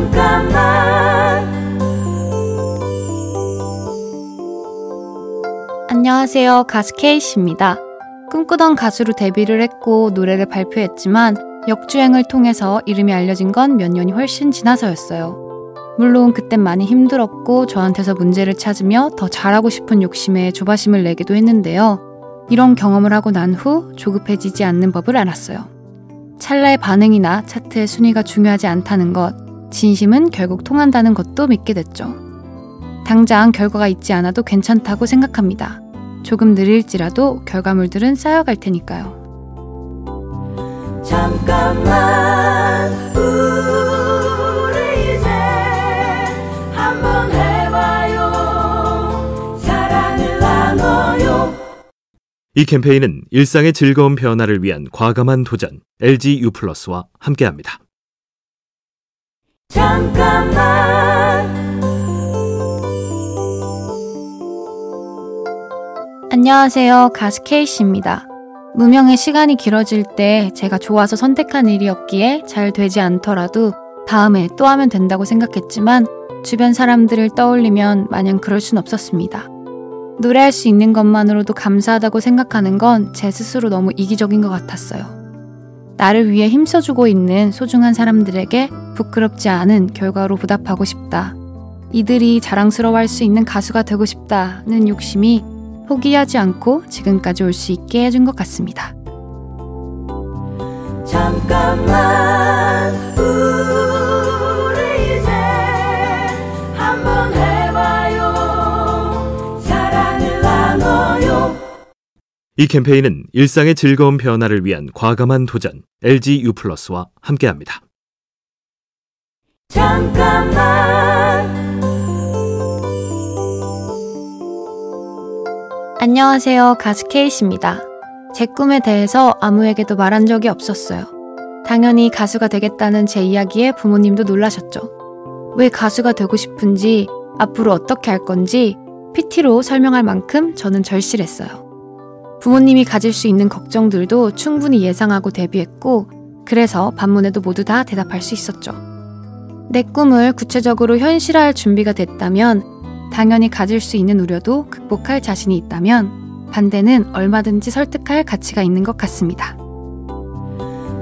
잠깐만 안녕하세요. 가수 케이씨입니다. 꿈꾸던 가수로 데뷔를 했고 노래를 발표했지만 역주행을 통해서 이름이 알려진 건 몇 년이 훨씬 지나서였어요. 물론 그땐 많이 힘들었고 저한테서 문제를 찾으며 더 잘하고 싶은 욕심에 조바심을 내기도 했는데요. 이런 경험을 하고 난 후 조급해지지 않는 법을 알았어요. 찰나의 반응이나 차트의 순위가 중요하지 않다는 것, 진심은 결국 통한다는 것도 믿게 됐죠. 당장 결과가 있지 않아도 괜찮다고 생각합니다. 조금 느릴지라도 결과물들은 쌓여갈 테니까요. 잠깐만 우리 이제 한번 해봐요 사랑을 나눠요 이 캠페인은 일상의 즐거운 변화를 위한 과감한 도전 LG U 플러스와 함께합니다. 잠깐만 안녕하세요. 가수 케이씨입니다. 무명의 시간이 길어질 때 제가 좋아서 선택한 일이었기에 잘 되지 않더라도 다음에 또 하면 된다고 생각했지만 주변 사람들을 떠올리면 마냥 그럴 순 없었습니다. 노래할 수 있는 것만으로도 감사하다고 생각하는 건 제 스스로 너무 이기적인 것 같았어요. 나를 위해 힘써주고 있는 소중한 사람들에게 부끄럽지 않은 결과로 보답하고 싶다. 이들이 자랑스러워할 수 있는 가수가 되고 싶다는 욕심이 포기하지 않고 지금까지 올 수 있게 해준 것 같습니다. 잠깐만 이 캠페인은 일상의 즐거운 변화를 위한 과감한 도전 LG U 플러스와 함께합니다. 잠깐만 안녕하세요. 가수 케이씨입니다. 제 꿈에 대해서 아무에게도 말한 적이 없었어요. 당연히 가수가 되겠다는 제 이야기에 부모님도 놀라셨죠. 왜 가수가 되고 싶은지, 앞으로 어떻게 할 건지 PT로 설명할 만큼 저는 절실했어요. 부모님이 가질 수 있는 걱정들도 충분히 예상하고 데뷔했고, 그래서 반문에도 모두 다 대답할 수 있었죠. 내 꿈을 구체적으로 현실화할 준비가 됐다면 당연히 가질 수 있는 우려도 극복할 자신이 있다면 반대는 얼마든지 설득할 가치가 있는 것 같습니다.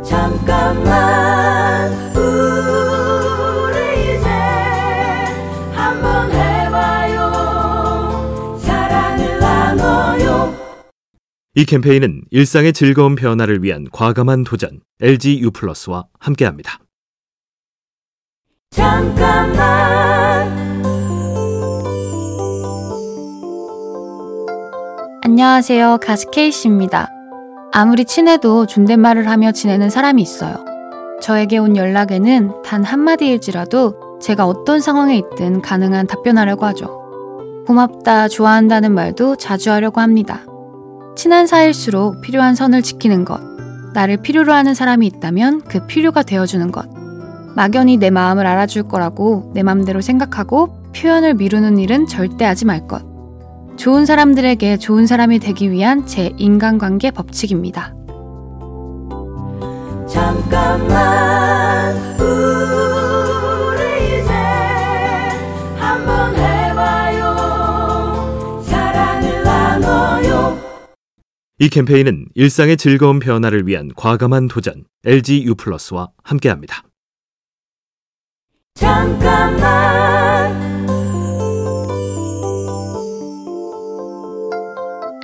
잠깐만 이 캠페인은 일상의 즐거운 변화를 위한 과감한 도전 LG U 플러스와 함께합니다. 잠깐만 안녕하세요. 가수 케이씨입니다. 아무리 친해도 존댓말을 하며 지내는 사람이 있어요. 저에게 온 연락에는 단 한마디일지라도 제가 어떤 상황에 있든 가능한 답변하려고 하죠. 고맙다, 좋아한다는 말도 자주 하려고 합니다. 친한 사이일수록 필요한 선을 지키는 것, 나를 필요로 하는 사람이 있다면 그 필요가 되어주는 것, 막연히 내 마음을 알아줄 거라고 내 맘대로 생각하고 표현을 미루는 일은 절대 하지 말 것. 좋은 사람들에게 좋은 사람이 되기 위한 제 인간관계 법칙입니다. 잠깐만 이 캠페인은 일상의 즐거운 변화를 위한 과감한 도전 LG U 플러스와 함께합니다. 잠깐만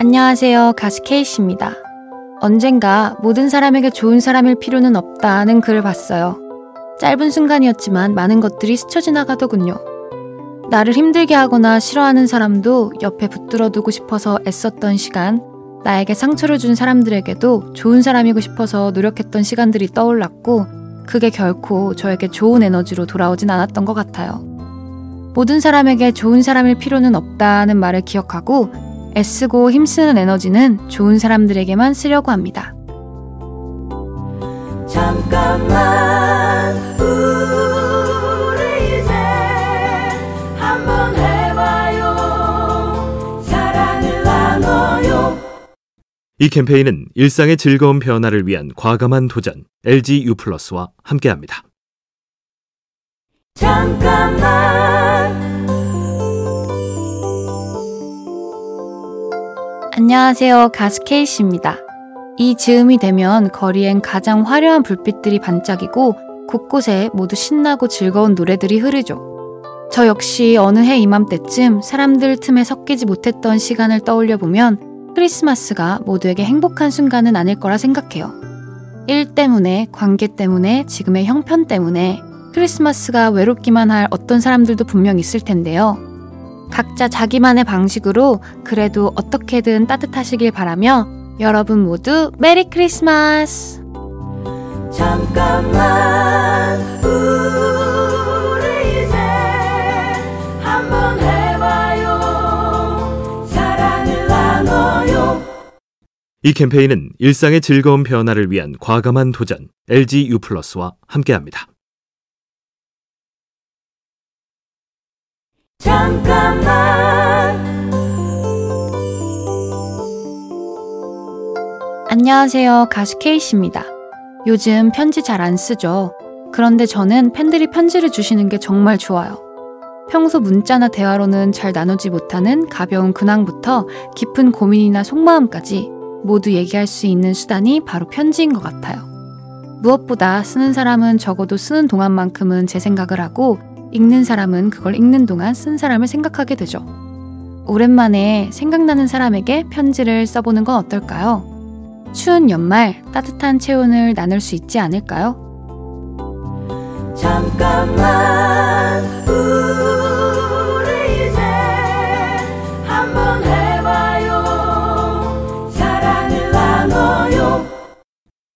안녕하세요. 가수 케이씨입니다. 언젠가 모든 사람에게 좋은 사람일 필요는 없다는 글을 봤어요. 짧은 순간이었지만 많은 것들이 스쳐 지나가더군요. 나를 힘들게 하거나 싫어하는 사람도 옆에 붙들어 두고 싶어서 애썼던 시간, 나에게 상처를 준 사람들에게도 좋은 사람이고 싶어서 노력했던 시간들이 떠올랐고, 그게 결코 저에게 좋은 에너지로 돌아오진 않았던 것 같아요. 모든 사람에게 좋은 사람일 필요는 없다는 말을 기억하고, 애쓰고 힘쓰는 에너지는 좋은 사람들에게만 쓰려고 합니다. 잠깐만 이 캠페인은 일상의 즐거운 변화를 위한 과감한 도전 LG U 플러스와 함께합니다. 잠깐만 안녕하세요. 가수 케이씨입니다. 이 즈음이 되면 거리엔 가장 화려한 불빛들이 반짝이고 곳곳에 모두 신나고 즐거운 노래들이 흐르죠. 저 역시 어느 해 이맘때쯤 사람들 틈에 섞이지 못했던 시간을 떠올려 보면 크리스마스가 모두에게 행복한 순간은 아닐 거라 생각해요. 일 때문에, 관계 때문에, 지금의 형편 때문에 크리스마스가 외롭기만 할 어떤 사람들도 분명 있을 텐데요. 각자 자기만의 방식으로 그래도 어떻게든 따뜻하시길 바라며 여러분 모두 메리 크리스마스! 잠깐만 이 캠페인은 일상의 즐거운 변화를 위한 과감한 도전 LG U 플러스와 함께합니다. 잠깐만 안녕하세요. 가수 케이씨입니다. 요즘 편지 잘 안 쓰죠. 그런데 저는 팬들이 편지를 주시는 게 정말 좋아요. 평소 문자나 대화로는 잘 나누지 못하는 가벼운 근황부터 깊은 고민이나 속마음까지 모두 얘기할 수 있는 수단이 바로 편지인 것 같아요. 무엇보다 쓰는 사람은 적어도 쓰는 동안만큼은 제 생각을 하고 읽는 사람은 그걸 읽는 동안 쓴 사람을 생각하게 되죠. 오랜만에 생각나는 사람에게 편지를 써보는 건 어떨까요? 추운 연말 따뜻한 체온을 나눌 수 있지 않을까요? 잠깐만